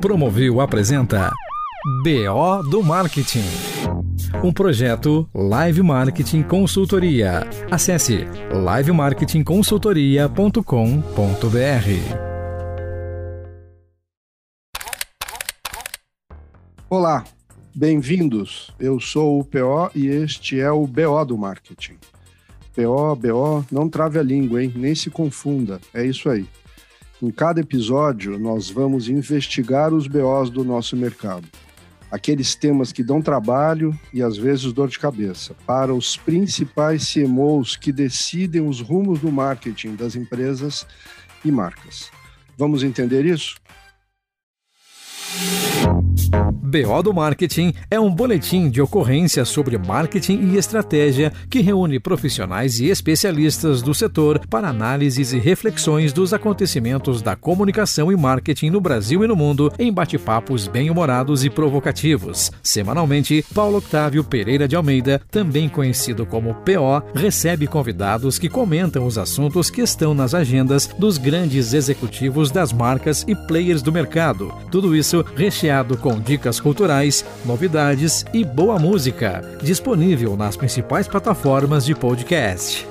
Promovil apresenta BO do Marketing. Um projeto Live Marketing Consultoria. Acesse livemarketingconsultoria.com.br. Olá, bem-vindos. Eu sou o PO e este é o BO do Marketing. PO, BO, não trave a língua, hein? Nem se confunda. É isso aí. Em cada episódio, nós vamos investigar os BOs do nosso mercado. Aqueles temas que dão trabalho e às vezes dor de cabeça, para os principais CMOs que decidem os rumos do marketing das empresas e marcas. Vamos entender isso? BO do Marketing é um boletim de ocorrência sobre marketing e estratégia que reúne profissionais e especialistas do setor para análises e reflexões dos acontecimentos da comunicação e marketing no Brasil e no mundo em bate-papos bem-humorados e provocativos. Semanalmente, Paulo Octávio Pereira de Almeida, também conhecido como PO, recebe convidados que comentam os assuntos que estão nas agendas dos grandes executivos das marcas e players do mercado. Tudo isso recheado com dicas culturais, novidades e boa música, disponível nas principais plataformas de podcast.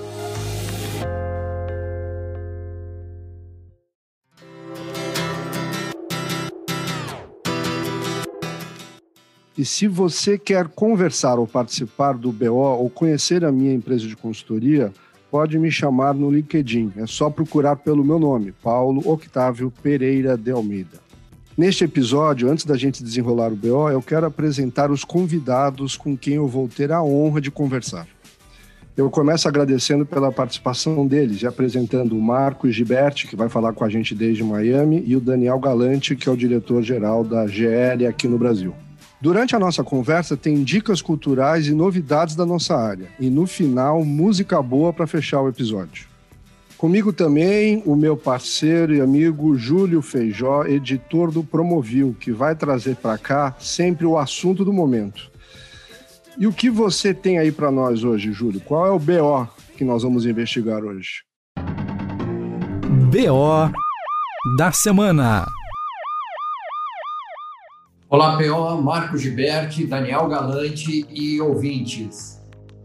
E se você quer conversar ou participar do BO ou conhecer a minha empresa de consultoria, pode me chamar no LinkedIn. É só procurar pelo meu nome, Paulo Octávio Pereira de Almeida. Neste episódio, antes da gente desenrolar o BO, eu quero apresentar os convidados com quem eu vou ter a honra de conversar. Eu começo agradecendo pela participação deles, e apresentando o Marco Giberti, que vai falar com a gente desde Miami, e o Daniel Galante, que é o diretor-geral da GL aqui no Brasil. Durante a nossa conversa, tem dicas culturais e novidades da nossa área. E no final, música boa para fechar o episódio. Comigo também o meu parceiro e amigo Júlio Feijó, editor do Promovil, que vai trazer para cá sempre o assunto do momento. E o que você tem aí para nós hoje, Júlio? Qual é o BO que nós vamos investigar hoje? BO da semana. Olá, PO, Marco Giberti, Daniel Galante e ouvintes.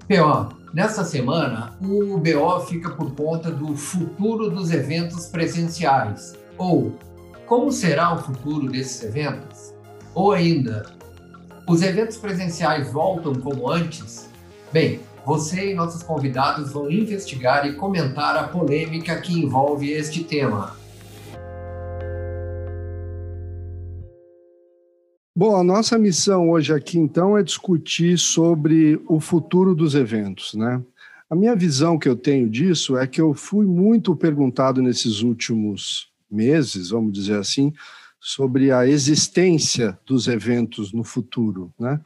PO, Nessa semana, o BO fica por conta do futuro dos eventos presenciais, ou como será o futuro desses eventos? Ou ainda, os eventos presenciais voltam como antes? Bem, você e nossos convidados vão investigar e comentar a polêmica que envolve este tema. Bom, a nossa missão hoje aqui, então, é discutir sobre o futuro dos eventos, né? A minha visão que eu tenho disso é que eu fui muito perguntado nesses últimos meses, vamos dizer assim, sobre a existência dos eventos no futuro, né?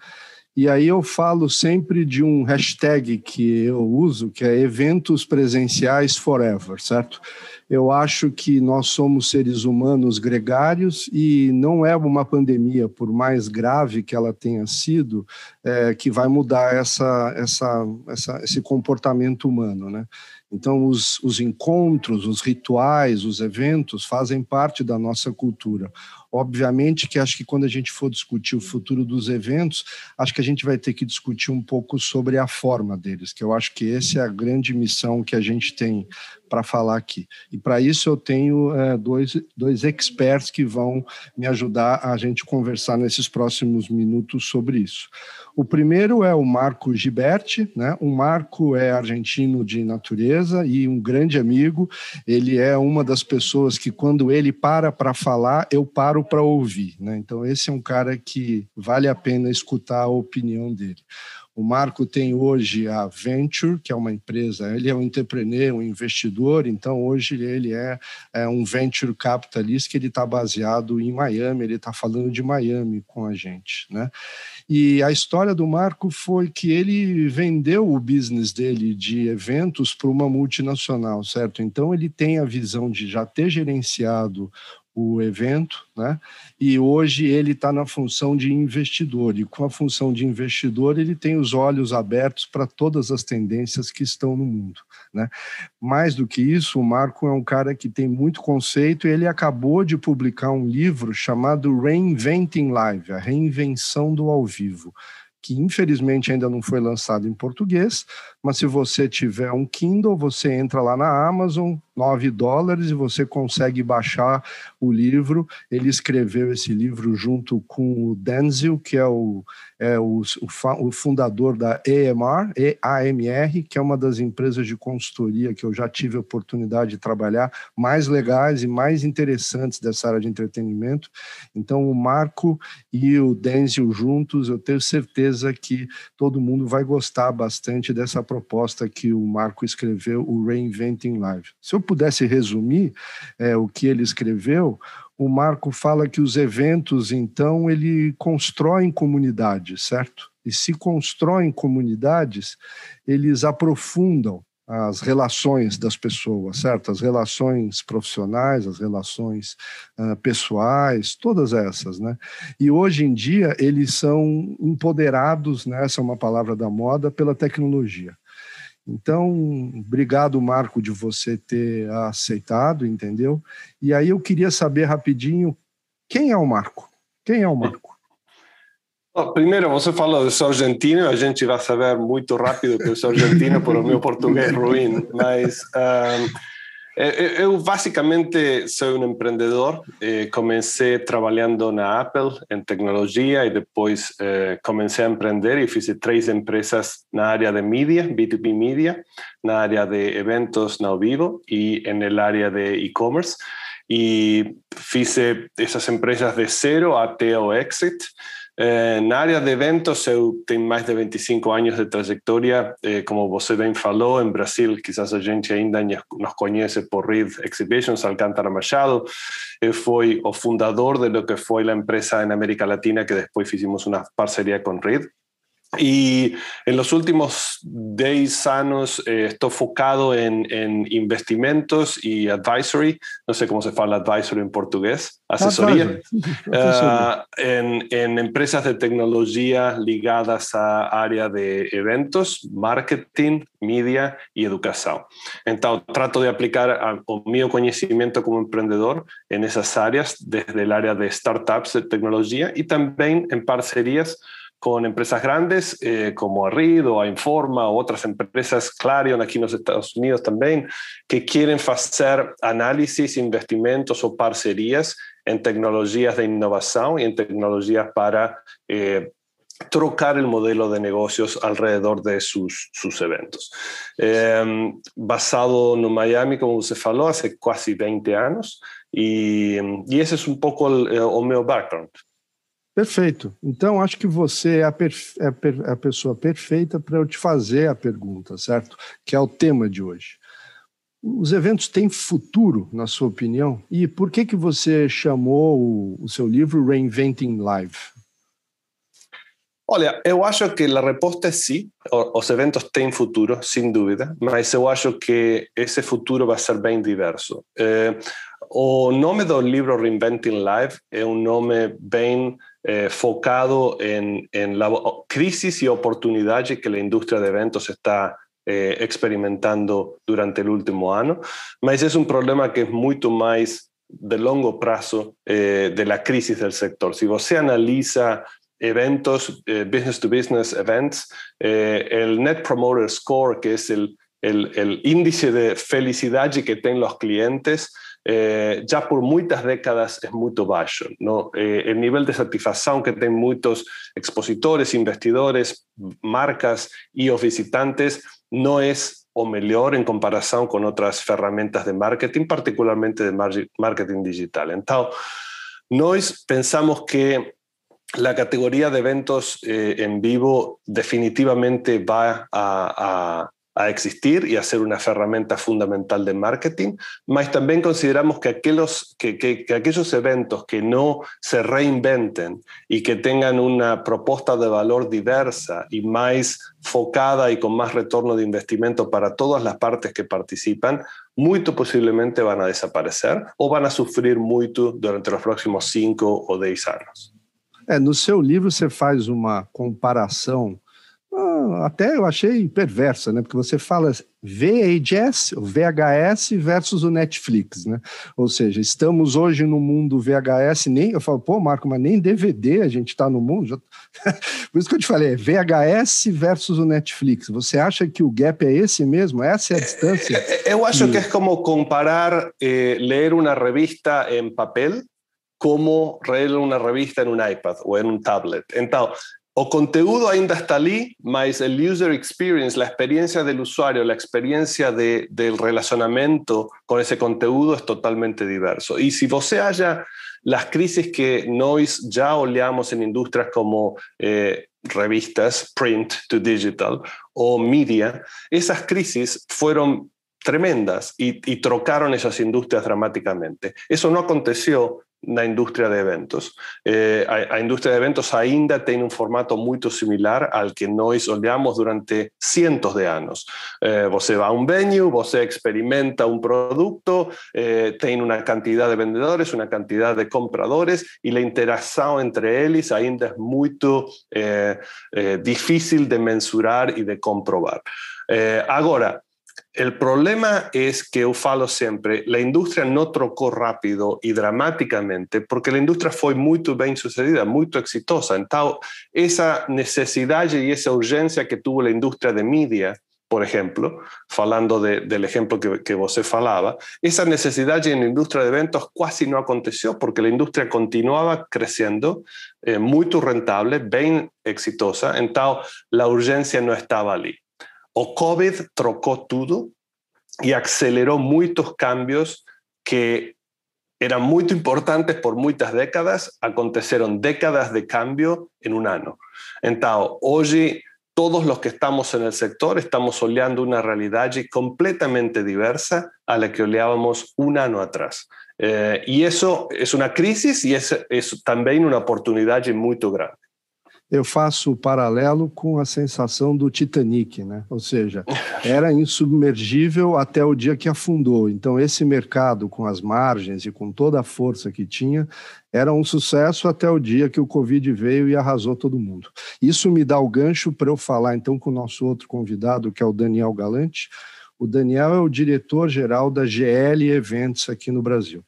E aí eu falo sempre de um hashtag que eu uso, que é eventos presenciais forever, certo? Eu acho que nós somos seres humanos gregários e não é uma pandemia, por mais grave que ela tenha sido, é, que vai mudar essa, essa, essa, esse comportamento humano, né? Então, os, os encontros, os rituais, os eventos fazem parte da nossa cultura. Obviamente que acho que quando a gente for discutir o futuro dos eventos, acho que a gente vai ter que discutir um pouco sobre a forma deles, que eu acho que essa é a grande missão que a gente tem para falar aqui. E para isso eu tenho é, dois, dois experts que vão me ajudar a gente conversar nesses próximos minutos sobre isso. O primeiro é o Marco Giberti, né? O Marco é argentino de natureza e um grande amigo. Ele é uma das pessoas que, quando ele para para falar, eu paro para ouvir, né? Então, esse é um cara que vale a pena escutar a opinião dele. O Marco tem hoje a Venture, que é uma empresa, ele é um entrepreneur, um investidor, então hoje ele é, é um venture capitalist que ele está baseado em Miami, ele está falando de Miami com a gente, né? E a história do Marco foi que ele vendeu o business dele de eventos para uma multinacional, certo? Então ele tem a visão de já ter gerenciado o evento, né? E hoje ele está na função de investidor, e com a função de investidor, ele tem os olhos abertos para todas as tendências que estão no mundo, né? Mais do que isso, o Marco é um cara que tem muito conceito, e ele acabou de publicar um livro chamado Reinventing Live, a reinvenção do ao vivo que infelizmente ainda não foi lançado em português, mas se você tiver um Kindle, você entra lá na Amazon, 9 dólares, e você consegue baixar o livro. Ele escreveu esse livro junto com o Denzel, que é o, é o, o, o fundador da EMR, EAMR, que é uma das empresas de consultoria que eu já tive a oportunidade de trabalhar, mais legais e mais interessantes dessa área de entretenimento. Então, o Marco e o Denzel juntos, eu tenho certeza que todo mundo vai gostar bastante dessa proposta que o Marco escreveu, o Reinventing Live. Se eu pudesse resumir é, o que ele escreveu, o Marco fala que os eventos, então, ele constroem comunidades, certo? E se constroem comunidades, eles aprofundam as relações das pessoas, certo? As relações profissionais, as relações uh, pessoais, todas essas, né? E hoje em dia eles são empoderados, né? essa é uma palavra da moda, pela tecnologia. Então, obrigado, Marco, de você ter aceitado, entendeu? E aí eu queria saber rapidinho quem é o Marco? Quem é o Marco? Primeiro, você falou de sou argentino, a gente vai saber muito rápido que eu sou argentino por o meu português ruim, mas um, eu basicamente sou um empreendedor. Eh, comecei trabalhando na Apple em tecnologia e depois eh, comecei a empreender e fiz três empresas na área de mídia, B2B mídia, na área de eventos no vivo e na área de e-commerce. E fiz essas empresas de zero até o exit. Eh, na área de eventos, eu tenho mais de 25 anos de trajetória, eh, como você bem falou, em Brasil, quizás a gente ainda nos conhece por Reed Exhibitions, Alcântara Machado. Eu fui o fundador de lo que foi a empresa em América Latina, que depois fizemos uma parceria com Reed. Y en los últimos 10 años eh, estoy enfocado en, en, investimentos y advisory, no sé cómo se fala advisory en portugués, asesoría, uh, en, en, empresas de tecnología ligadas a área de eventos, marketing, media y educación. Entonces, trato de aplicar a, mi conocimiento como emprendedor en esas áreas, desde el área de startups de tecnología y también en parcerías con empresas grandes eh, como Arrid o Informa o otras empresas, Clarion aquí en los Estados Unidos también, que quieren hacer análisis, investimentos o parcerías en tecnologías de innovación y en tecnologías para eh, trocar el modelo de negocios alrededor de sus, sus eventos. Eh, basado en Miami, como se falou, hace casi 20 años, y, y ese es un poco el, el, el background. Perfeito. Então, acho que você é a, é é a pessoa perfeita para eu te fazer a pergunta, certo? Que é o tema de hoje. Os eventos têm futuro, na sua opinião? E por que, que você chamou o, o seu livro Reinventing Live? Olha, eu acho que a resposta é sim. Os eventos têm futuro, sem dúvida, mas eu acho que esse futuro vai ser bem diverso. Eh, o nome do livro Reinventing Live é um nome bem eh, focado en, en, la crisis y oportunidades que la industria de eventos está eh, experimentando durante el último año, mas es un problema que es mucho más de largo plazo eh, de la crisis del sector. Si você analiza eventos, eh, business to business events, eh, el Net Promoter Score, que es el, el, el índice de felicidad que tienen los clientes, eh, por muitas décadas é muito baixo. Não? Eh, o de satisfação que tem muitos expositores, investidores, marcas e visitantes não é o melhor em comparação com outras ferramentas de marketing, particularmente de marketing digital. Então, nós pensamos que la categoría de eventos eh, en vivo definitivamente va a, a, a existir y a ser una herramienta fundamental de marketing, mas también consideramos que aquellos, que, que, que aquellos eventos que no se reinventen y que tengan una propuesta de valor diversa y más focada y con más retorno de investimento para todas las partes que participan, muy posiblemente van a desaparecer o van a sufrir mucho durante los próximos 5 o 10 años. É, no seu livro você faz uma comparação até eu achei perversa, né? Porque você fala VHS, VHS versus o Netflix, né? Ou seja, estamos hoje no mundo VHS, nem eu falo, pô, Marco, mas nem DVD a gente está no mundo. Por isso que eu te falei, é VHS versus o Netflix. Você acha que o gap é esse mesmo? Essa é a distância? Eu acho que é como comparar eh, ler uma revista em papel como ler uma revista em um iPad ou em um tablet. Então, o conteúdo ainda está ali, mas el user experience, la experiencia del usuario, la experiencia de, del relacionamiento con ese conteúdo es totalmente diverso. Y si você haya las crisis que nós ya oleamos en industrias como eh, revistas, print to digital o media, esas crisis fueron tremendas y, y trocaron esas industrias dramáticamente. Eso no aconteció na indústria de eventos. Eh, a, a, de eventos ainda tem um formato muito similar ao que nós olhamos durante cientos de anos. Eh, você vai a um venue, você experimenta um produto, eh, tem uma quantidade de vendedores, uma quantidade de compradores e a interação entre eles ainda é muito eh, eh, difícil de mensurar e de comprovar. Eh, agora, el problema es que yo falo siempre, la industria no trocó rápido y dramáticamente porque la industria fue muy bien sucedida, muy exitosa. Entonces, esa necesidad y esa urgencia que tuvo la industria de media, por ejemplo, falando del ejemplo que, que você falaba, esa necesidad en la industria de eventos casi no aconteció porque la industria continuaba creciendo, eh, muy rentable, bien exitosa, entonces la urgencia no estaba allí. O COVID trocou tudo e acelerou muitos cambios que eram muito importantes por muitas décadas, aconteceram décadas de cambio em um ano. Então, hoje, todos os que estamos no sector estamos olhando uma realidade completamente diversa a la que olhávamos um ano atrás. Eh, e isso é uma crise e é, é também uma oportunidade muito grande eu faço o paralelo com a sensação do Titanic, né? Ou seja, era insubmergível até o dia que afundou. Então, esse mercado, com as margens e com toda a força que tinha, era um sucesso até o dia que o Covid veio e arrasou todo mundo. Isso me dá o gancho para eu falar, então, com o nosso outro convidado, que é o Daniel Galante. O Daniel é o diretor-geral da GL Eventos aqui no Brasil.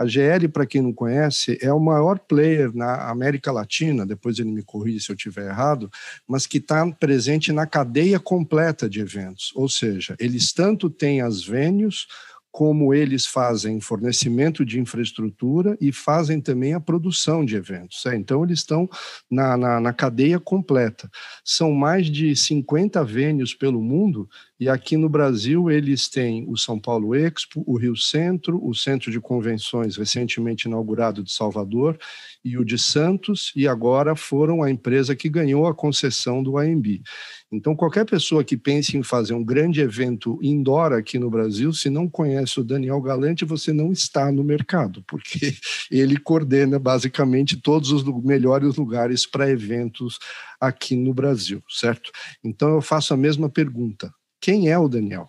A GL, para quem não conhece, é o maior player na América Latina, depois ele me corrige se eu estiver errado, mas que está presente na cadeia completa de eventos. Ou seja, eles tanto têm as venues como eles fazem fornecimento de infraestrutura e fazem também a produção de eventos. É, então, eles estão na, na, na, cadeia completa. São mais de 50 venues pelo mundo, e aqui no Brasil eles têm o São Paulo Expo, o Rio Centro, o Centro de Convenções recentemente inaugurado de Salvador, e o de Santos, e agora foram a empresa que ganhou a concessão do AMB. Então, qualquer pessoa que pense em fazer um grande evento indoor aqui no Brasil, se não conhece o Daniel Galante, você não está no mercado, porque ele coordena basicamente todos os melhores lugares para eventos aqui no Brasil, certo? Então, eu faço a mesma pergunta: quem é o Daniel?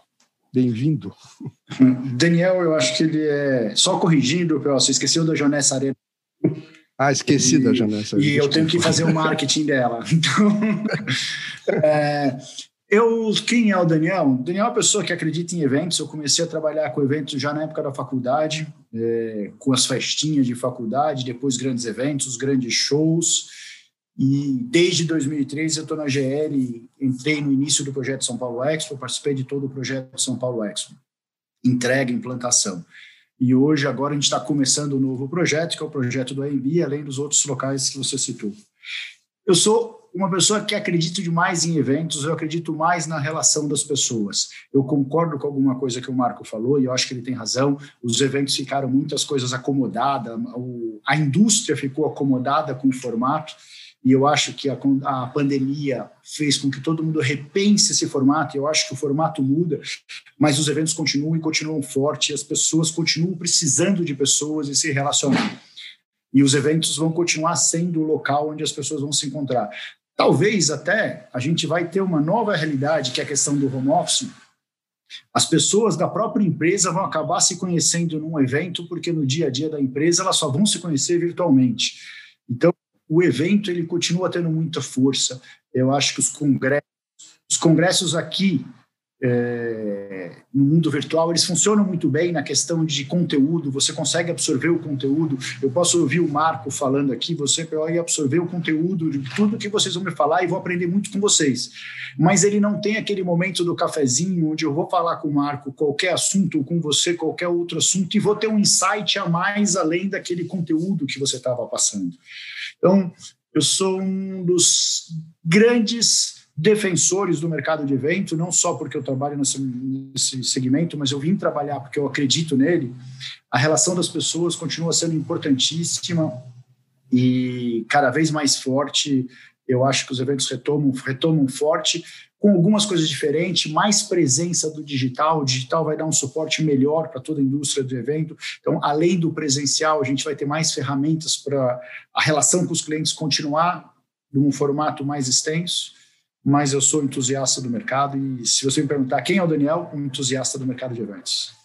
Bem-vindo. Daniel, eu acho que ele é. Só corrigindo, você esqueceu da Jonessa Arena. Ah, esqueci e, da Janessa. E eu tenho que fazer o marketing dela. Então, é, eu, quem é o Daniel? O Daniel é uma pessoa que acredita em eventos. Eu comecei a trabalhar com eventos já na época da faculdade, é, com as festinhas de faculdade, depois grandes eventos, grandes shows. E desde 2003 eu estou na GL, entrei no início do projeto São Paulo Expo, participei de todo o projeto São Paulo Expo, entrega, implantação. E hoje, agora, a gente está começando um novo projeto, que é o projeto do AMB, além dos outros locais que você citou. Eu sou uma pessoa que acredita demais em eventos, eu acredito mais na relação das pessoas. Eu concordo com alguma coisa que o Marco falou, e eu acho que ele tem razão. Os eventos ficaram muitas coisas acomodadas, a indústria ficou acomodada com o formato, e eu acho que a, a, pandemia fez com que todo mundo repense esse formato, eu acho que o formato muda, mas os eventos continuam e continuam fortes, as pessoas continuam precisando de pessoas e se relacionar. E os eventos vão continuar sendo o local onde as pessoas vão se encontrar. Talvez até a gente vai ter uma nova realidade, que é a questão do home office, As pessoas da própria empresa vão acabar se conhecendo num evento, porque no dia a dia da empresa elas só vão se conhecer virtualmente. Então, o evento ele continua tendo muita força. Eu acho que os congressos, os congressos aqui é, no mundo virtual, eles funcionam muito bem na questão de conteúdo, você consegue absorver o conteúdo. Eu posso ouvir o Marco falando aqui, você pode absorver o conteúdo de tudo que vocês vão me falar e vou aprender muito com vocês. Mas ele não tem aquele momento do cafezinho onde eu vou falar com o Marco qualquer assunto, com você qualquer outro assunto, e vou ter um insight a mais além daquele conteúdo que você estava passando. Então, eu sou um dos grandes defensores do mercado de evento, não só porque eu trabalho nesse, segmento, mas eu vim trabalhar porque eu acredito nele. A relação das pessoas continua sendo importantíssima e cada vez mais forte. Eu acho que os eventos retomam, retomam forte, com algumas coisas diferentes, mais presença do digital. O digital vai dar um suporte melhor para toda a indústria do evento. Então, além do presencial, a gente vai ter mais ferramentas para a relação com os clientes continuar num formato mais extenso mas eu sou entusiasta do mercado e se você me perguntar quem é o Daniel, um entusiasta do mercado de eventos.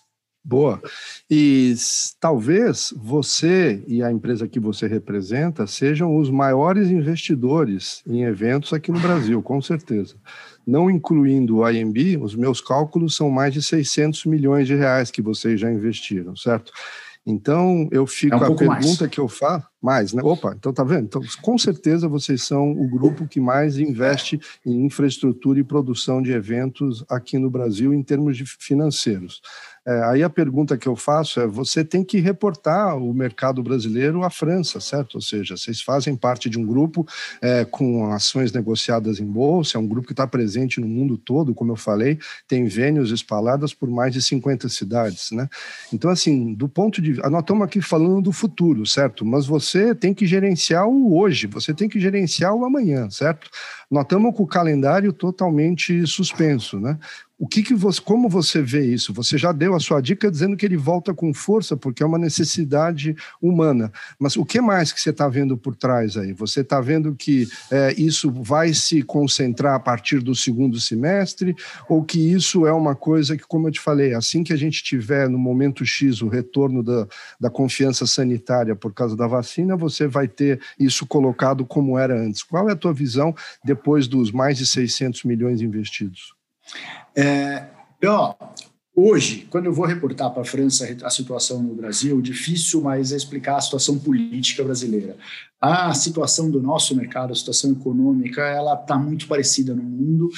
Boa. E talvez você e a empresa que você representa sejam os maiores investidores em eventos aqui no Brasil, com certeza. Não incluindo o IMB, os meus cálculos são mais de 600 milhões de reais que vocês já investiram, certo? Então, eu fico. É um a pergunta mais. que eu faço. Mais, né? Opa, então tá vendo? Então, com certeza vocês são o grupo que mais investe em infraestrutura e produção de eventos aqui no Brasil em termos de financeiros. É, aí a pergunta que eu faço é: você tem que reportar o mercado brasileiro à França, certo? Ou seja, vocês fazem parte de um grupo é, com ações negociadas em bolsa, é um grupo que está presente no mundo todo, como eu falei, tem vênios espalhadas por mais de 50 cidades, né? Então, assim, do ponto de. Nós estamos aqui falando do futuro, certo? Mas você tem que gerenciar o hoje, você tem que gerenciar o amanhã, certo? Nós estamos com o calendário totalmente suspenso, né? O que, que você, como você vê isso? Você já deu a sua dica dizendo que ele volta com força porque é uma necessidade humana. Mas o que mais que você está vendo por trás aí? Você está vendo que é, isso vai se concentrar a partir do segundo semestre ou que isso é uma coisa que, como eu te falei, assim que a gente tiver no momento X o retorno da, da confiança sanitária por causa da vacina, você vai ter isso colocado como era antes. Qual é a tua visão depois dos mais de 600 milhões investidos? É, ó, hoje, quando eu vou reportar para a França a situação no Brasil, difícil mais é explicar a situação política brasileira. A situação do nosso mercado, a situação econômica, ela está muito parecida no mundo.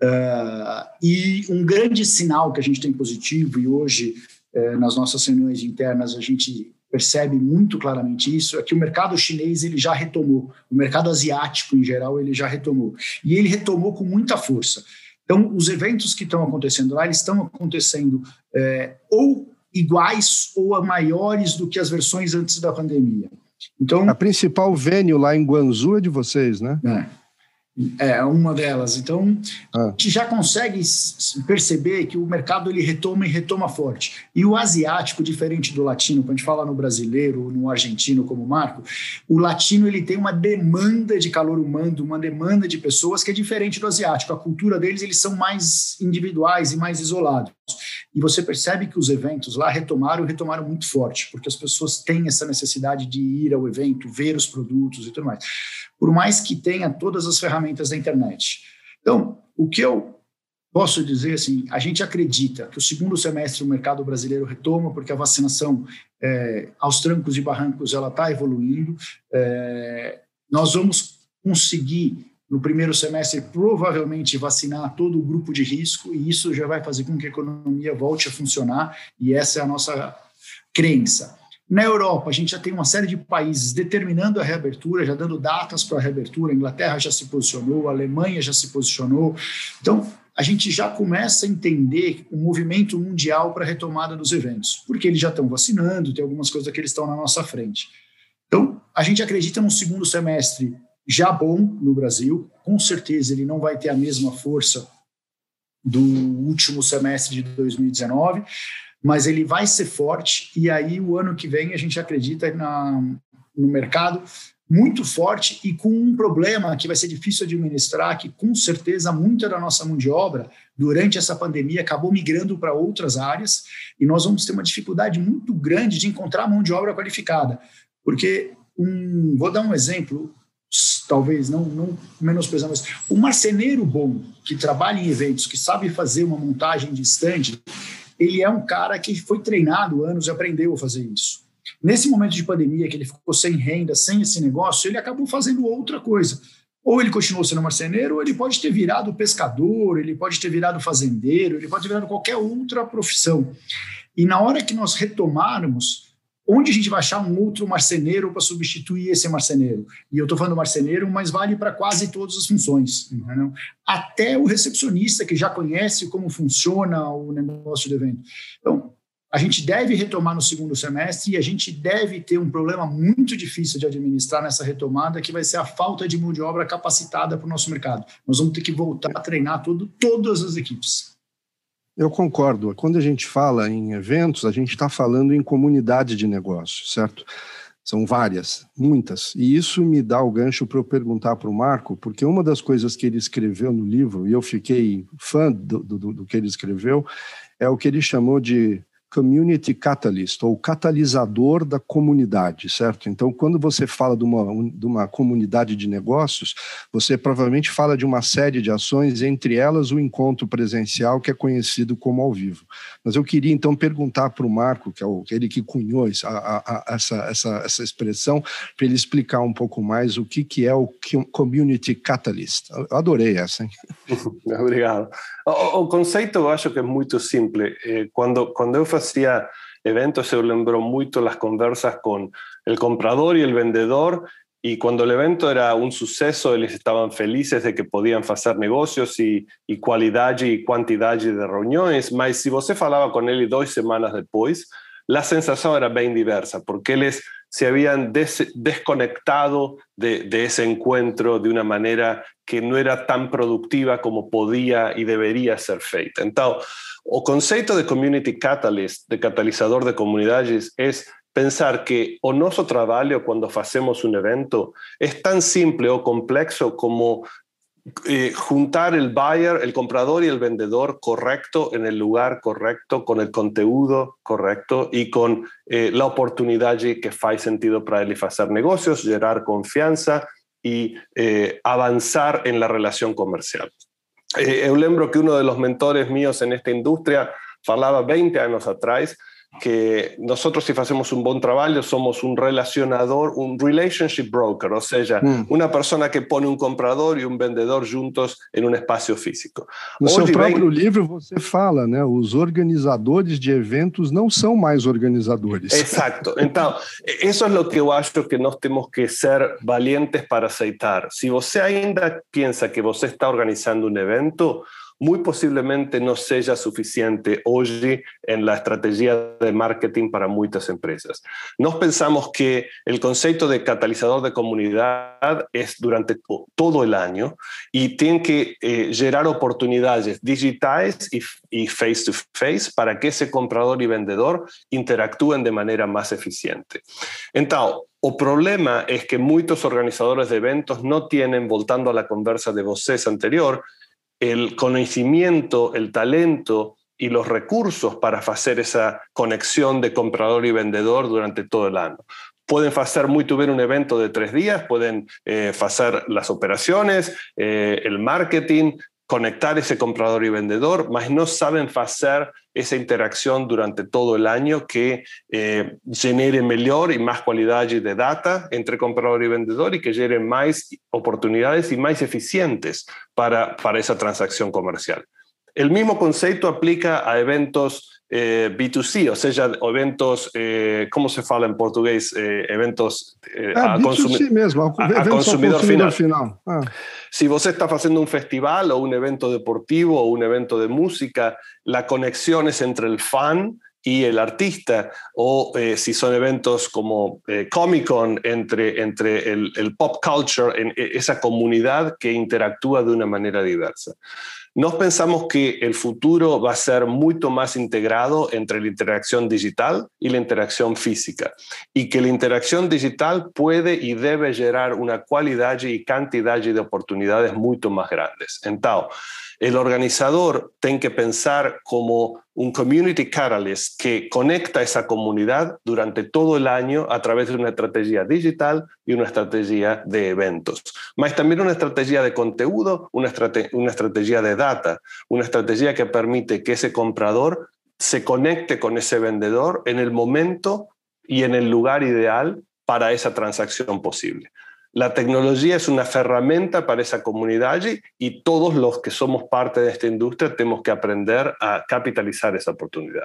Uh, e um grande sinal que a gente tem positivo, e hoje uh, nas nossas reuniões internas a gente percebe muito claramente isso, é que o mercado chinês ele já retomou, o mercado asiático em geral ele já retomou, e ele retomou com muita força. Então, os eventos que estão acontecendo lá, eles estão acontecendo é, ou iguais ou maiores do que as versões antes da pandemia. Então, a principal venue lá em Guangzhou é de vocês, né? É. É uma delas. Então, ah. a gente já consegue perceber que o mercado ele retoma e retoma forte. E o asiático, diferente do latino, quando a gente fala no brasileiro, no argentino como Marco, o latino ele tem uma demanda de calor humano, uma demanda de pessoas que é diferente do asiático. A cultura deles eles são mais individuais e mais isolados. E você percebe que os eventos lá retomaram, retomaram muito forte, porque as pessoas têm essa necessidade de ir ao evento, ver os produtos e tudo mais por mais que tenha todas as ferramentas da internet. Então, o que eu posso dizer assim, a gente acredita que o segundo semestre o mercado brasileiro retoma porque a vacinação é, aos trancos e barrancos ela está evoluindo. É, nós vamos conseguir no primeiro semestre provavelmente vacinar todo o grupo de risco e isso já vai fazer com que a economia volte a funcionar e essa é a nossa crença. Na Europa, a gente já tem uma série de países determinando a reabertura, já dando datas para a reabertura. A Inglaterra já se posicionou, a Alemanha já se posicionou. Então, a gente já começa a entender o movimento mundial para a retomada dos eventos, porque eles já estão vacinando, tem algumas coisas que eles estão na nossa frente. Então, a gente acredita num segundo semestre já bom no Brasil. Com certeza, ele não vai ter a mesma força do último semestre de 2019 mas ele vai ser forte e aí o ano que vem a gente acredita na, no mercado muito forte e com um problema que vai ser difícil administrar, que com certeza muita da nossa mão de obra durante essa pandemia acabou migrando para outras áreas e nós vamos ter uma dificuldade muito grande de encontrar mão de obra qualificada, porque um, vou dar um exemplo, talvez não, não menosprezando, mas um marceneiro bom que trabalha em eventos, que sabe fazer uma montagem de stand, ele é um cara que foi treinado anos e aprendeu a fazer isso. Nesse momento de pandemia, que ele ficou sem renda, sem esse negócio, ele acabou fazendo outra coisa. Ou ele continuou sendo marceneiro, ou ele pode ter virado pescador, ele pode ter virado fazendeiro, ele pode ter virado qualquer outra profissão. E na hora que nós retomarmos, onde a gente vai achar um outro marceneiro para substituir esse marceneiro? E eu estou falando marceneiro, mas vale para quase todas as funções. Entendeu? Até o recepcionista que já conhece como funciona o negócio do evento. Então, a gente deve retomar no segundo semestre e a gente deve ter um problema muito difícil de administrar nessa retomada, que vai ser a falta de mão de obra capacitada para o nosso mercado. Nós vamos ter que voltar a treinar todo, todas as equipes. Eu concordo. Quando a gente fala em eventos, a gente está falando em comunidade de negócio, certo? São várias, muitas. E isso me dá o gancho para eu perguntar para o Marco, porque uma das coisas que ele escreveu no livro, e eu fiquei fã do, do, do que ele escreveu, é o que ele chamou de community catalyst, ou catalisador da comunidade, certo? Então, quando você fala de uma, de uma comunidade de negócios, você provavelmente fala de uma série de ações, entre elas o encontro presencial, que é conhecido como ao vivo. Mas eu queria, então, perguntar para o Marco, que é o, ele que cunhou a, a, a, essa, essa, essa expressão, para ele explicar um pouco mais o que, que é o community catalyst. Eu adorei essa, hein? Obrigado. O, o conceito eu acho que é muito simples. Eh, quando, quando eu hacía eventos, se lembró mucho las conversas con el comprador y el vendedor, y cuando el evento era un suceso, ellos estaban felices de que podían hacer negocios y, y calidad y cantidad de reuniones, mas si você falaba con él dos semanas después, la sensación era bien diversa, porque ellos se habían desconectado de, de, ese encuentro de una manera que no era tan productiva como podía y debería ser feita. Entonces, o conceito de community catalyst, de catalizador de comunidades, es pensar que o nuestro trabajo cuando hacemos un evento es tan simple o complejo como eh, juntar el buyer, el comprador y el vendedor correcto en el lugar correcto, con el contenido correcto y con eh, la oportunidad que hace sentido para él hacer negocios, generar confianza y eh, avanzar en la relación comercial. Eh, lembro que uno de los mentores míos en esta industria falaba 20 años atrás que nosotros si hacemos un buen trabajo somos un relacionador, un relationship broker, o sea, mm. una persona que pone un comprador y un vendedor juntos en un espacio físico. No seu próprio livro você fala, né, os organizadores de eventos não são mais organizadores. Exacto. Então, eso es lo que eu acho que nós temos que ser valientes para aceitar. Si você ainda piensa que você está organizando un evento, muy posiblemente no sea suficiente hoy en la estrategia de marketing para muchas empresas. Nos pensamos que el concepto de catalizador de comunidad es durante todo el año y tiene que eh, generar oportunidades digitales y, face to face para que ese comprador y vendedor interactúen de manera más eficiente. Entonces, el problema es que muchos organizadores de eventos no tienen, voltando a la conversa de voces anterior, el conocimiento, el talento y los recursos para hacer esa conexión de comprador y vendedor durante todo el año. Pueden hacer muy bien un evento de tres días, pueden eh, hacer las operaciones, eh, el marketing, conectar ese comprador y vendedor, mas no saben hacer esa interacción durante todo el año que eh, genere mejor y más calidad de data entre comprador y vendedor y que genere más oportunidades y más eficientes para, para esa transacción comercial. El mismo concepto aplica a eventos eh, B2C, o sea, eventos, eh, ¿cómo se fala en portugués? Eh, eventos eh, ah, a, consumi mesmo, a, a, consumidor, final. final. Ah. Si vos estás haciendo un festival o un evento deportivo o un evento de música, la conexión es entre el fan y el artista, o eh, si son eventos como eh, Comic Con entre, entre el, el, pop culture, en esa comunidad que interactúa de una manera diversa. Nós pensamos que el futuro va a ser mucho más integrado entre la interacción digital y la interacción física y que la interacción digital puede y debe generar una calidad y cantidad de oportunidades mucho más grandes. Entonces, el organizador tiene que pensar como un community catalyst que conecta esa comunidad durante todo el año a través de una estrategia digital y una estrategia de eventos. Más también una estrategia de contenido, una, una estrategia de data, una estrategia que permite que ese comprador se conecte con ese vendedor en el momento y en el lugar ideal para esa transacción posible. La tecnología es una herramienta para esa comunidad y todos los que somos parte de esta industria tenemos que aprender a capitalizar esa oportunidad.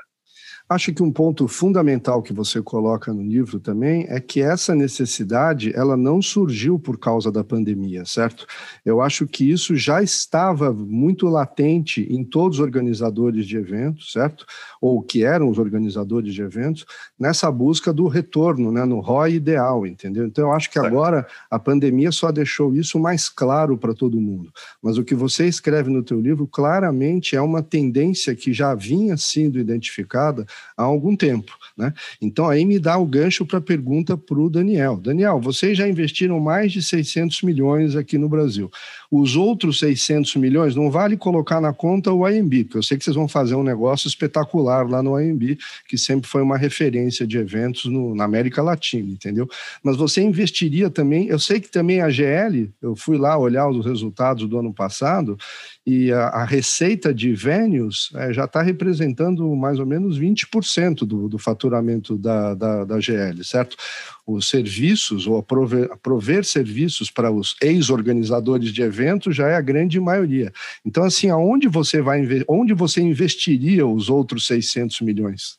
Acho que um ponto fundamental que você coloca no livro também é que essa necessidade ela não surgiu por causa da pandemia, certo? Eu acho que isso já estava muito latente em todos os organizadores de eventos, certo? Ou que eram os organizadores de eventos, nessa busca do retorno, né, no ROI ideal, entendeu? Então eu acho que agora a pandemia só deixou isso mais claro para todo mundo. Mas o que você escreve no teu livro claramente é uma tendência que já vinha sendo identificada há algum tempo. Né? Então, aí me dá o gancho para a pergunta para o Daniel. Daniel, vocês já investiram mais de 600 milhões aqui no Brasil. Os outros 600 milhões não vale colocar na conta o IMB, porque eu sei que vocês vão fazer um negócio espetacular lá no IMB, que sempre foi uma referência de eventos no, na América Latina, entendeu? Mas você investiria também, eu sei que também a GL, eu fui lá olhar os resultados do ano passado, e a, a receita de venues é, já está representando mais ou menos 20% do, do faturamento da, da, da GL, certo? Os serviços, ou prover, prover serviços para os ex-organizadores de eventos já é a grande maioria. Então, assim, aonde você vai onde você investiria os outros 600 milhões?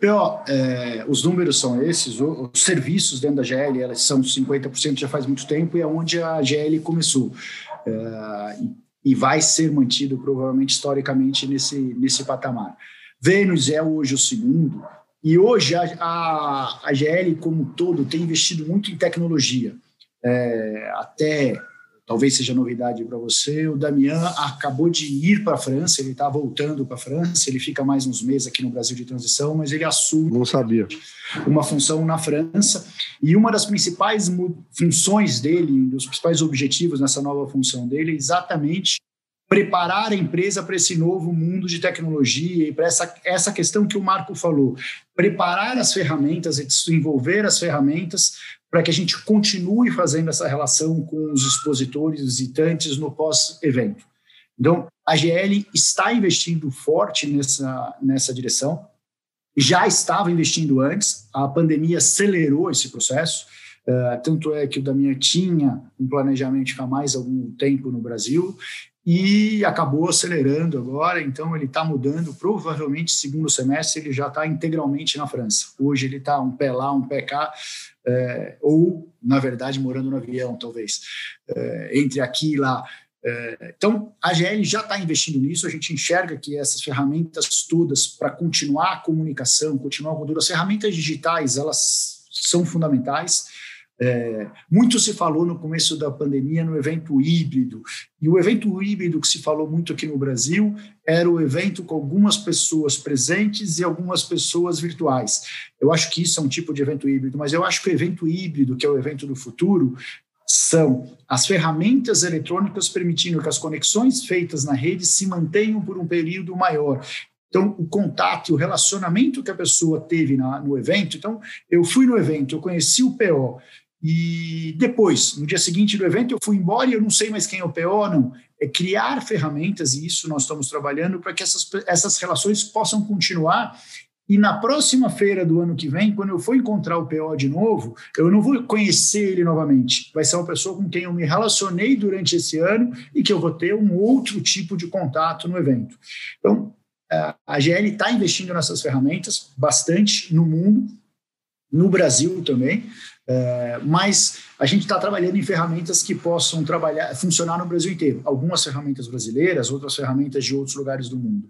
Pior, é, os números são esses, os serviços dentro da GL elas são 50% já faz muito tempo e é onde a GL começou. É, e vai ser mantido provavelmente historicamente nesse, nesse patamar. Vênus é hoje o segundo, e hoje a, a, a GL como um todo tem investido muito em tecnologia. É, até talvez seja novidade para você, o Damian acabou de ir para a França, ele está voltando para a França, ele fica mais uns meses aqui no Brasil de transição, mas ele assume Não sabia. uma função na França, e uma das principais funções dele, um dos principais objetivos nessa nova função dele é exatamente preparar a empresa para esse novo mundo de tecnologia e para essa, essa questão que o Marco falou, preparar as ferramentas e desenvolver as ferramentas para que a gente continue fazendo essa relação com os expositores, visitantes no pós-evento. Então, a GL está investindo forte nessa, nessa direção, já estava investindo antes, a pandemia acelerou esse processo, uh, tanto é que o Damian tinha um planejamento há mais algum tempo no Brasil, e acabou acelerando agora, então ele está mudando, provavelmente segundo semestre ele já está integralmente na França. Hoje ele está um pé lá, um pé cá, é, ou, na verdade, morando no avião, talvez, é, entre aqui e lá. É, então, a GL já está investindo nisso, a gente enxerga que essas ferramentas todas para continuar a comunicação, continuar a cultura, as ferramentas digitais, elas são fundamentais, é, muito se falou no começo da pandemia no evento híbrido, e o evento híbrido que se falou muito aqui no Brasil era o evento com algumas pessoas presentes e algumas pessoas virtuais. Eu acho que isso é um tipo de evento híbrido, mas eu acho que o evento híbrido, que é o evento do futuro, são as ferramentas eletrônicas permitindo que as conexões feitas na rede se mantenham por um período maior. Então, o contato, o relacionamento que a pessoa teve na, no evento. Então, eu fui no evento, eu conheci o PO, e depois, no dia seguinte do evento, eu fui embora e eu não sei mais quem é o PO, não. É criar ferramentas, e isso nós estamos trabalhando para que essas, essas relações possam continuar. E na próxima feira do ano que vem, quando eu for encontrar o PO de novo, eu não vou conhecer ele novamente. Vai ser uma pessoa com quem eu me relacionei durante esse ano e que eu vou ter um outro tipo de contato no evento. Então, a GL está investindo nessas ferramentas bastante no mundo, no Brasil também. É, mas a gente está trabalhando em ferramentas que possam trabalhar, funcionar no Brasil inteiro. Algumas ferramentas brasileiras, outras ferramentas de outros lugares do mundo.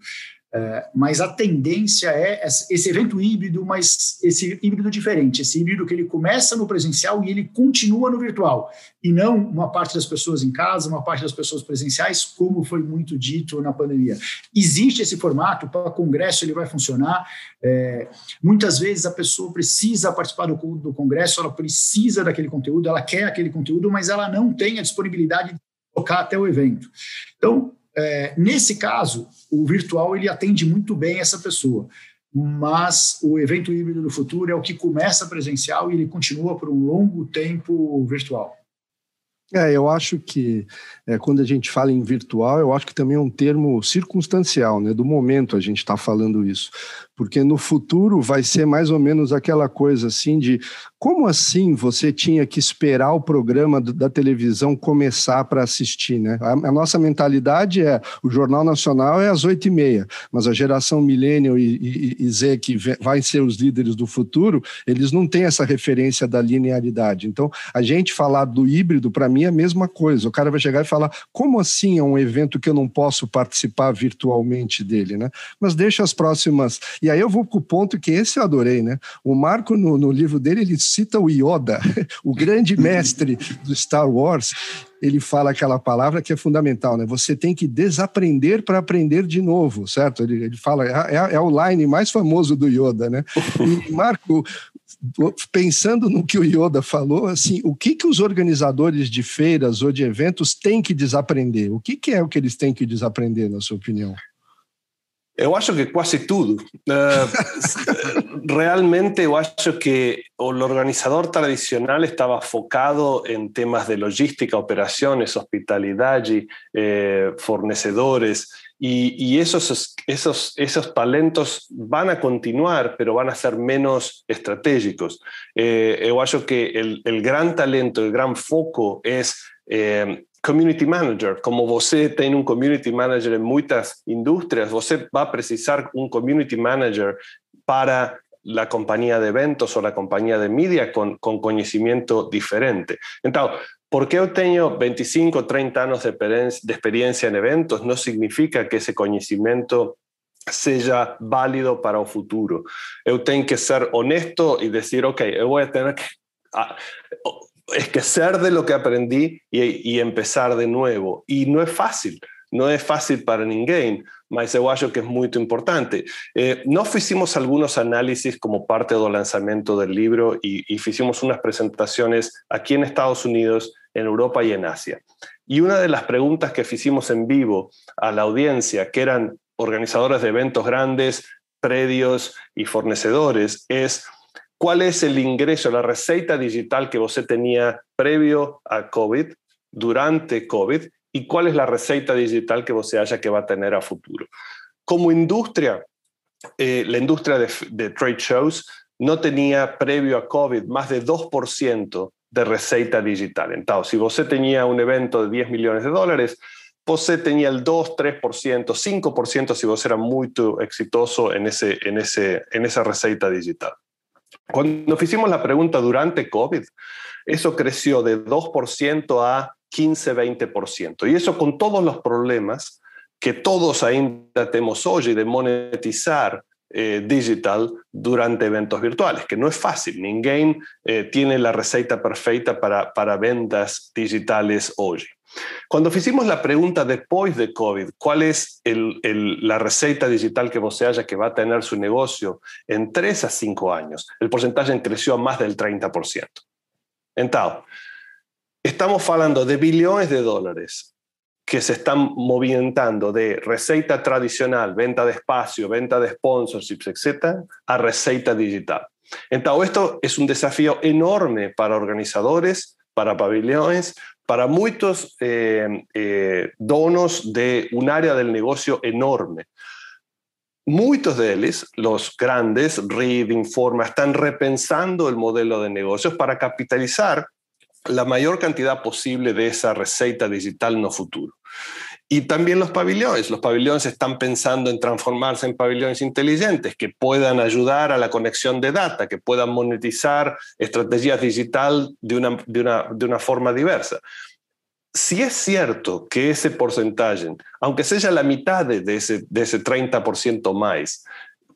É, mas a tendência é esse evento híbrido, mas esse híbrido diferente, esse híbrido que ele começa no presencial e ele continua no virtual, e não uma parte das pessoas em casa, uma parte das pessoas presenciais, como foi muito dito na pandemia. Existe esse formato, para congresso ele vai funcionar, é, muitas vezes a pessoa precisa participar do, do congresso, ela precisa daquele conteúdo, ela quer aquele conteúdo, mas ela não tem a disponibilidade de tocar até o evento. Então, é, nesse caso, o virtual ele atende muito bem essa pessoa, mas o evento híbrido do futuro é o que começa presencial e ele continua por um longo tempo virtual. É, eu acho que é, quando a gente fala em virtual, eu acho que também é um termo circunstancial, né? Do momento a gente está falando isso porque no futuro vai ser mais ou menos aquela coisa assim de como assim você tinha que esperar o programa da televisão começar para assistir, né? A, a, nossa mentalidade é o Jornal Nacional é às oito e meia, mas a geração millennial e, e, e Z que vai ser os líderes do futuro, eles não têm essa referência da linearidade. Então, a gente falar do híbrido, para mim, é a mesma coisa. O cara vai chegar e falar, como assim é um evento que eu não posso participar virtualmente dele, né? Mas deixa as próximas... E aí eu vou para o ponto que esse eu adorei, né? O Marco, no, no livro dele, ele cita o Yoda, o grande mestre do Star Wars, ele fala aquela palavra que é fundamental, né? Você tem que desaprender para aprender de novo, certo? Ele, ele fala, é, é, é, o line mais famoso do Yoda, né? E, Marco, pensando no que o Yoda falou, assim, o que, que os organizadores de feiras ou de eventos têm que desaprender? O que, que é o que eles têm que desaprender, na sua opinião? Eu acho que quase tudo. Uh, realmente eu acho que el organizador tradicional estaba focado en temas de logística, operaciones, hospitalidad, eh, fornecedores, y, y, esos, esos, esos talentos van a continuar, pero van a ser menos estratégicos. Eh, yo acho que el, el, gran talento, el gran foco es eh, community manager. Como você tem um community manager em muitas indústrias, você vai precisar um community manager para la compañía de eventos o la compañía de media con, con conocimiento diferente. Entonces, porque yo tengo 25, 30 años de, experiencia en eventos, no significa que ese conocimiento sea válido para el futuro. Yo tengo que ser honesto y decir, ok, yo voy a tener que esquecer de lo que aprendí y, y, empezar de nuevo. Y no es fácil, no es fácil para ninguém, mas eu acho que es muy importante. Eh, nós hicimos algunos análisis como parte del lanzamiento del libro y, y hicimos unas presentaciones aquí en Estados Unidos, en Europa y en Asia. Y una de las preguntas que hicimos en vivo a la audiencia, que eran organizadores de eventos grandes, predios y fornecedores, es cuál es el ingreso, la receta digital que usted tenía previo a COVID, durante COVID, y cuál es la receta digital que usted haya que va a tener a futuro. Como industria, eh, la industria de, trade shows no tenía previo a COVID más de 2% de receta digital. Entonces, si usted tenía un evento de 10 millones de dólares, usted tenía el 2, 3%, 5% si vos era muy exitoso en, ese, en, ese, en esa receta digital. Cuando hicimos la pregunta durante COVID, eso creció de 2% a 15-20%. Y eso con todos los problemas que todos ainda tenemos hoy de monetizar eh, digital durante eventos virtuales, que no es fácil. Ninguém eh, tiene la receta perfecta para, para ventas digitales hoy. Cuando hicimos la pregunta después de COVID, ¿cuál es la receta digital que vos haya que va a tener su negocio en 3 a 5 años? El porcentaje creció a más del 30%. Entonces, estamos hablando de billones de dólares que se están movimentando de receta tradicional, venta de espacio, venta de sponsorships, etc., a receta digital. Entonces, esto es un desafío enorme para organizadores, para pabellones, para muchos eh, eh, donos de un área del negocio enorme. Muchos de ellos, los grandes, Read, Informa, están repensando el modelo de negocios para capitalizar la mayor cantidad posible de esa receta digital no futuro. Y también los pabellones. Los pabellones están pensando en transformarse en pabellones inteligentes que puedan ayudar a la conexión de data, que puedan monetizar estrategias digital de una, de una, de una forma diversa. si es cierto que ese porcentaje, aunque sea la mitad de ese, de ese 30% más,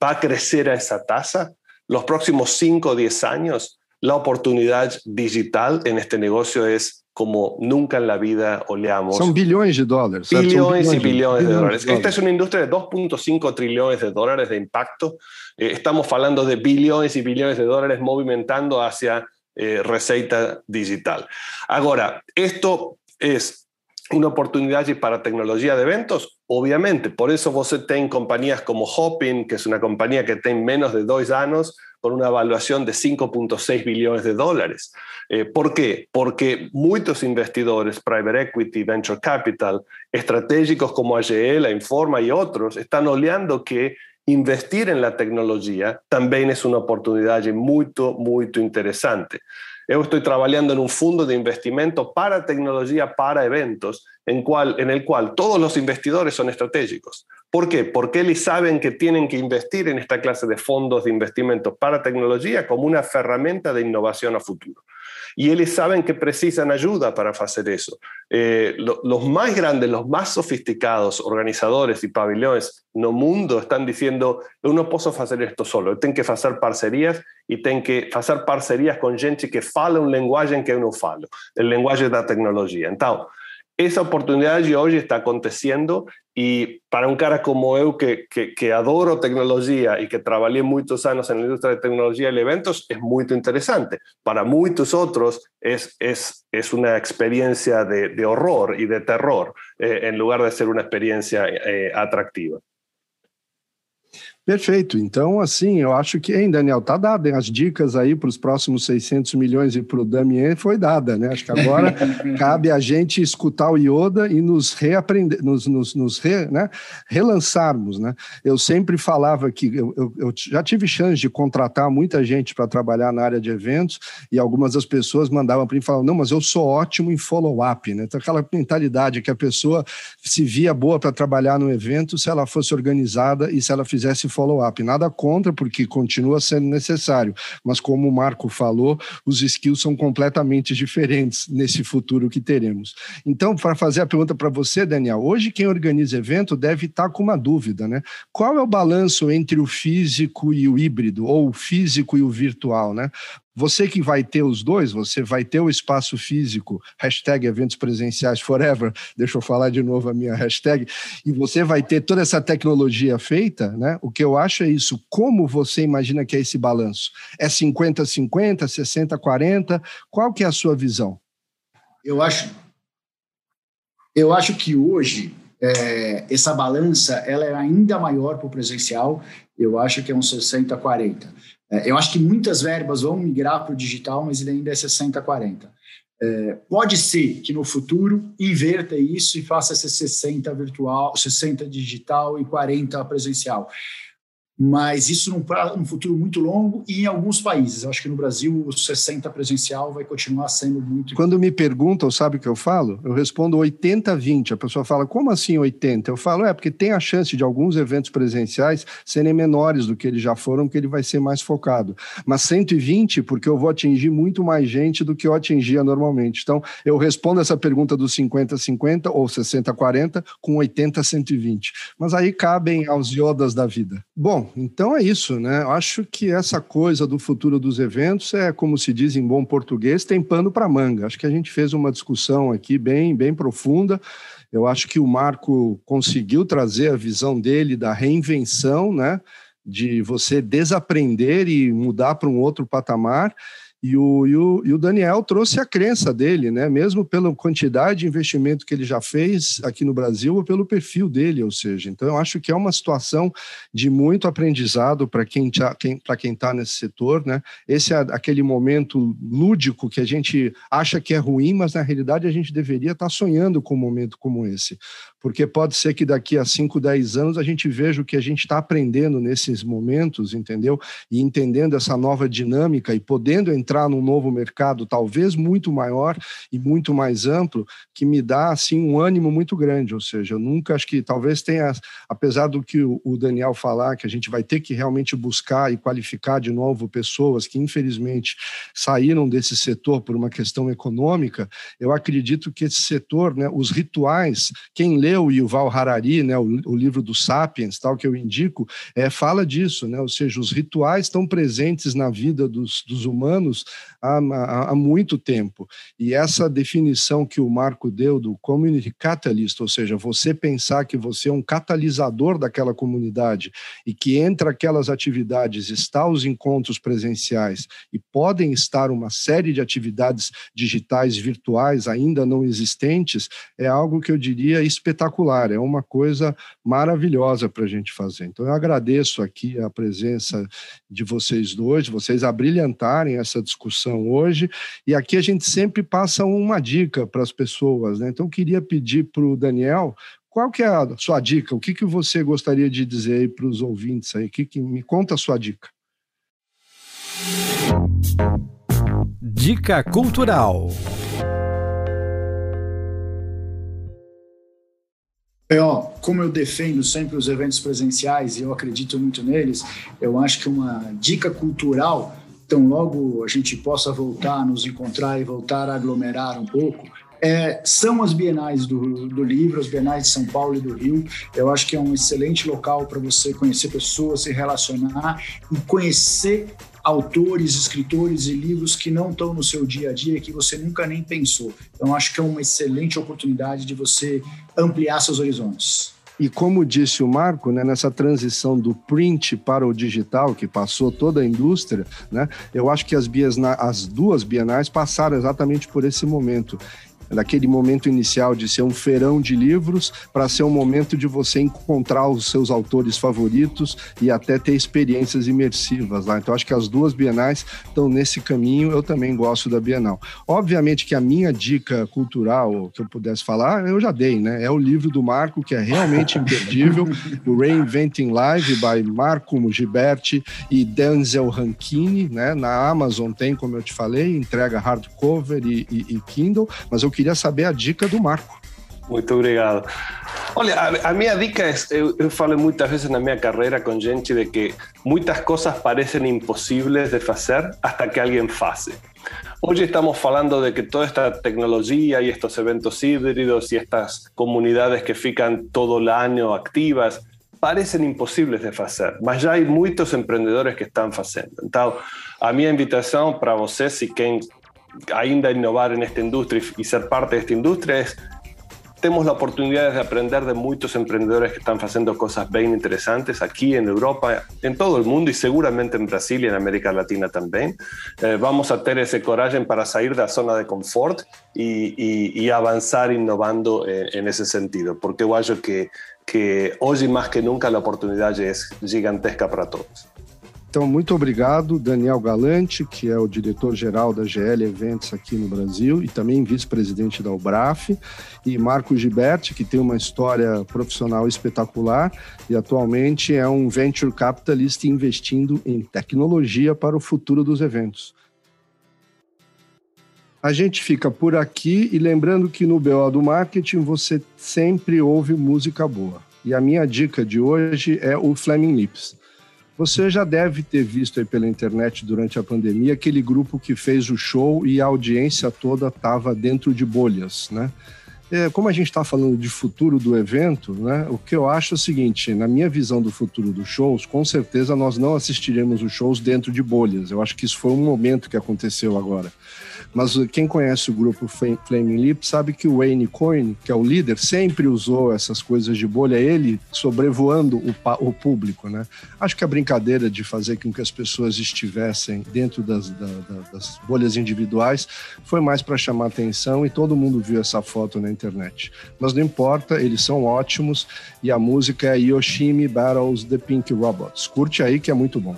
va a crecer a esa tasa, los próximos 5 o 10 años, la oportunidad digital en este negocio es como nunca en la vida oleamos. Son billones de dólares. Billones y billones, de, dólares. Esta es una industria de 2.5 trillones de dólares de impacto. Eh, estamos hablando de billones y billones de dólares movimentando hacia eh, receita digital. Ahora, esto es una oportunidad para tecnología de eventos, obviamente. Por eso vos tenés compañías como Hopin, que es una compañía que tiene menos de dos años, con una evaluación de 5.6 billones de dólares. Eh, ¿Por qué? Porque muchos investidores, private equity, venture capital, estratégicos como AGL, Informa y otros, están oleando que investir en la tecnología también es una oportunidad muy, muy interesante. Yo estoy trabajando en un fondo de investimento para tecnología, para eventos, en, el cual todos los investidores son estratégicos. ¿Por qué? Porque ellos saben que tienen que invertir en esta clase de fondos de investimento para tecnología como una herramienta de innovación a futuro. Y ellos saben que precisan ayuda para hacer eso. Eh, los más grandes, los más sofisticados organizadores y pabellones no mundo están diciendo, yo no puedo hacer esto solo, tengo que hacer parcerías y tengo que hacer parcerías con gente que fala un lenguaje en que yo no falo, el lenguaje de la tecnología. Entonces, esa oportunidad de hoy está aconteciendo y para un cara como yo que, que, adoro tecnología y que trabajé muchos años en la industria de tecnología y eventos, es muy interesante. Para muchos otros es, es, es una experiencia de, de, horror y de terror eh, en lugar de ser una experiencia eh, atractiva. Perfeito. Então, assim, eu acho que, hein, Daniel, tá dado. As dicas aí para os próximos 600 milhões e para o Damien foi dada, né? Acho que agora cabe a gente escutar o Yoda e nos reaprender, nos, nos, nos re, né? relançarmos, né? Eu sempre falava que eu, eu, eu já tive chance de contratar muita gente para trabalhar na área de eventos e algumas das pessoas mandavam para mim e falavam, não, mas eu sou ótimo em follow-up, né? Então, aquela mentalidade que a pessoa se via boa para trabalhar no evento se ela fosse organizada e se ela fizesse follow-up. Nada contra, porque continua sendo necessário. Mas, como o Marco falou, os skills são completamente diferentes nesse futuro que teremos. Então, para fazer a pergunta para você, Daniel, hoje quem organiza evento deve estar com uma dúvida, né? Qual é o balanço entre o físico e o híbrido, ou o físico e o virtual, né? Você que vai ter os dois, você vai ter o espaço físico, hashtag eventos presenciais forever, deixa eu falar de novo a minha hashtag, e você vai ter toda essa tecnologia feita, né? O que eu acho é isso. Como você imagina que é esse balanço? É 50-50, 60-40? Qual que é a sua visão? Eu acho, eu acho que hoje é, essa balança ela é ainda maior para o presencial. Eu acho que é um 60-40. É, eu acho que muitas verbas vão migrar para o digital, mas ele ainda é 60-40. É, pode ser que no futuro inverta isso e faça esse 60 virtual, 60 digital e 40 presencial mas isso num, num, futuro muito longo e em alguns países. Eu acho que no Brasil o 60 presencial vai continuar sendo muito. Quando me perguntam, sabe o que eu falo? Eu respondo 80-20. A pessoa fala, como assim 80? Eu falo, é porque tem a chance de alguns eventos presenciais serem menores do que eles já foram, que ele vai ser mais focado. Mas 120, porque eu vou atingir muito mais gente do que eu atingia normalmente. Então, eu respondo essa pergunta dos 50-50 ou 60-40 com 80-120. Mas aí cabem aos iodas da vida. Bom, então é isso, né? Acho que essa coisa do futuro dos eventos é, como se diz em bom português, tem pano para manga. Acho que a gente fez uma discussão aqui bem, bem profunda. Eu acho que o Marco conseguiu trazer a visão dele da reinvenção, né? De você desaprender e mudar para um outro patamar. E o, e, o, e o Daniel trouxe a crença dele, né? mesmo pela quantidade de investimento que ele já fez aqui no Brasil ou pelo perfil dele, ou seja, então eu acho que é uma situação de muito aprendizado para quem está quem, quem tá nesse setor. Né? Esse é aquele momento lúdico que a gente acha que é ruim, mas na realidade a gente deveria estar tá sonhando com um momento como esse porque pode ser que daqui a 5, 10 anos a gente veja o que a gente está aprendendo nesses momentos, entendeu? E entendendo essa nova dinâmica e podendo entrar num novo mercado, talvez muito maior e muito mais amplo, que me dá assim um ânimo muito grande. Ou seja, eu nunca acho que talvez tenha, apesar do que o Daniel falar, que a gente vai ter que realmente buscar e qualificar de novo pessoas que infelizmente saíram desse setor por uma questão econômica, eu acredito que esse setor, né, os rituais, quem leu o Yuval Harari, né, o, o livro do Sapiens, tal que eu indico, é, fala disso, né, ou seja, os rituais estão presentes na vida dos, dos humanos há, há, há muito tempo. E essa definição que o Marco deu do community catalyst, ou seja, você pensar que você é um catalisador daquela comunidade e que entre aquelas atividades está os encontros presenciais e podem estar uma série de atividades digitais virtuais ainda não existentes, é algo que eu diria espetacular, é uma coisa maravilhosa para a gente fazer. Então, eu agradeço aqui a presença de vocês dois, vocês abrilhantarem essa discussão hoje, e aqui a gente sempre passa uma dica para as pessoas, né? Então, eu queria pedir para o Daniel qual que é a sua dica? O que, que você gostaria de dizer aí para os ouvintes aí? Que, que me conta a sua dica. Dica cultural. É, ó, como eu defendo sempre os eventos presenciais e eu acredito muito neles, eu acho que uma dica cultural, tão logo a gente possa voltar nos encontrar e voltar a aglomerar um pouco, é, são as bienais do, do livro, as bienais de São Paulo e do Rio. Eu acho que é um excelente local para você conhecer pessoas, se relacionar e conhecer autores, escritores e livros que não estão no seu dia a dia que você nunca nem pensou. Então, acho que é uma excelente oportunidade de você ampliar seus horizontes. E como disse o Marco, né, nessa transição do print para o digital, que passou toda a indústria, né, eu acho que as, as duas bienais passaram exatamente por esse momento daquele momento inicial de ser um feirão de livros para ser um momento de você encontrar os seus autores favoritos e até ter experiências imersivas lá. Então acho que as duas bienais estão nesse caminho. Eu também gosto da Bienal. Obviamente que a minha dica cultural que eu pudesse falar, eu já dei, né? É o livro do Marco que é realmente imperdível, o Reinventing Live by Marco Giberti e Denzel Rankine, né? Na Amazon tem, como eu te falei, entrega hardcover e, e, e Kindle, mas eu queria saber a dica do Marco. Muito obrigado. Olha, a, a minha dica é: eu, eu falo muitas vezes na minha carreira com gente de que muitas coisas parecem impossíveis de fazer hasta que alguém faça. Hoje estamos falando de que toda esta tecnologia y estos eventos híbridos y estas comunidades que fican todo el año activas parecen imposibles de hacer, mas já hay muchos emprendedores que están haciendo. Entonces, a minha invitação para você, se quem ainda innovar en esta industria y ser parte de esta industria es tenemos la oportunidad de aprender de muchos emprendedores que están haciendo cosas bien interesantes aquí en Europa, en todo el mundo y seguramente en Brasil y en América Latina también. Eh, vamos a tener ese coraje para salir de la zona de confort y, y, avanzar innovando en, en, ese sentido, porque yo creo que, que hoy más que nunca la oportunidad es gigantesca para todos. Então, muito obrigado, Daniel Galante, que é o diretor-geral da GL Eventos aqui no Brasil e também vice-presidente da UBRAF, e Marco Giberti, que tem uma história profissional espetacular e atualmente é um venture capitalist investindo em tecnologia para o futuro dos eventos. A gente fica por aqui e lembrando que no BO do Marketing você sempre ouve música boa. E a minha dica de hoje é o Flaming Lips. Você já deve ter visto aí pela internet durante a pandemia aquele grupo que fez o show e a audiência toda estava dentro de bolhas, né? É, como a gente está falando de futuro do evento, né, o que eu acho é o seguinte: na minha visão do futuro dos shows, com certeza nós não assistiremos os shows dentro de bolhas. Eu acho que isso foi um momento que aconteceu agora. Mas quem conhece o grupo Flaming Lips sabe que o Wayne Coyne, que é o líder, sempre usou essas coisas de bolha, ele sobrevoando o, o público, né? Acho que a brincadeira de fazer com que as pessoas estivessem dentro das, da, das bolhas individuais foi mais para chamar atenção e todo mundo viu essa foto na internet. Mas não importa, eles são ótimos e a música é Yoshimi Battles the Pink Robots. Curte aí que é muito bom.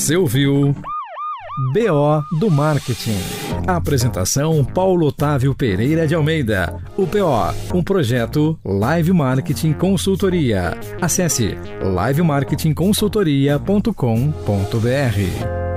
Você ouviu BO do Marketing. apresentação Paulo Otávio Pereira de Almeida. O BO, um projeto Live Marketing Consultoria. Acesse livemarketingconsultoria.com.br.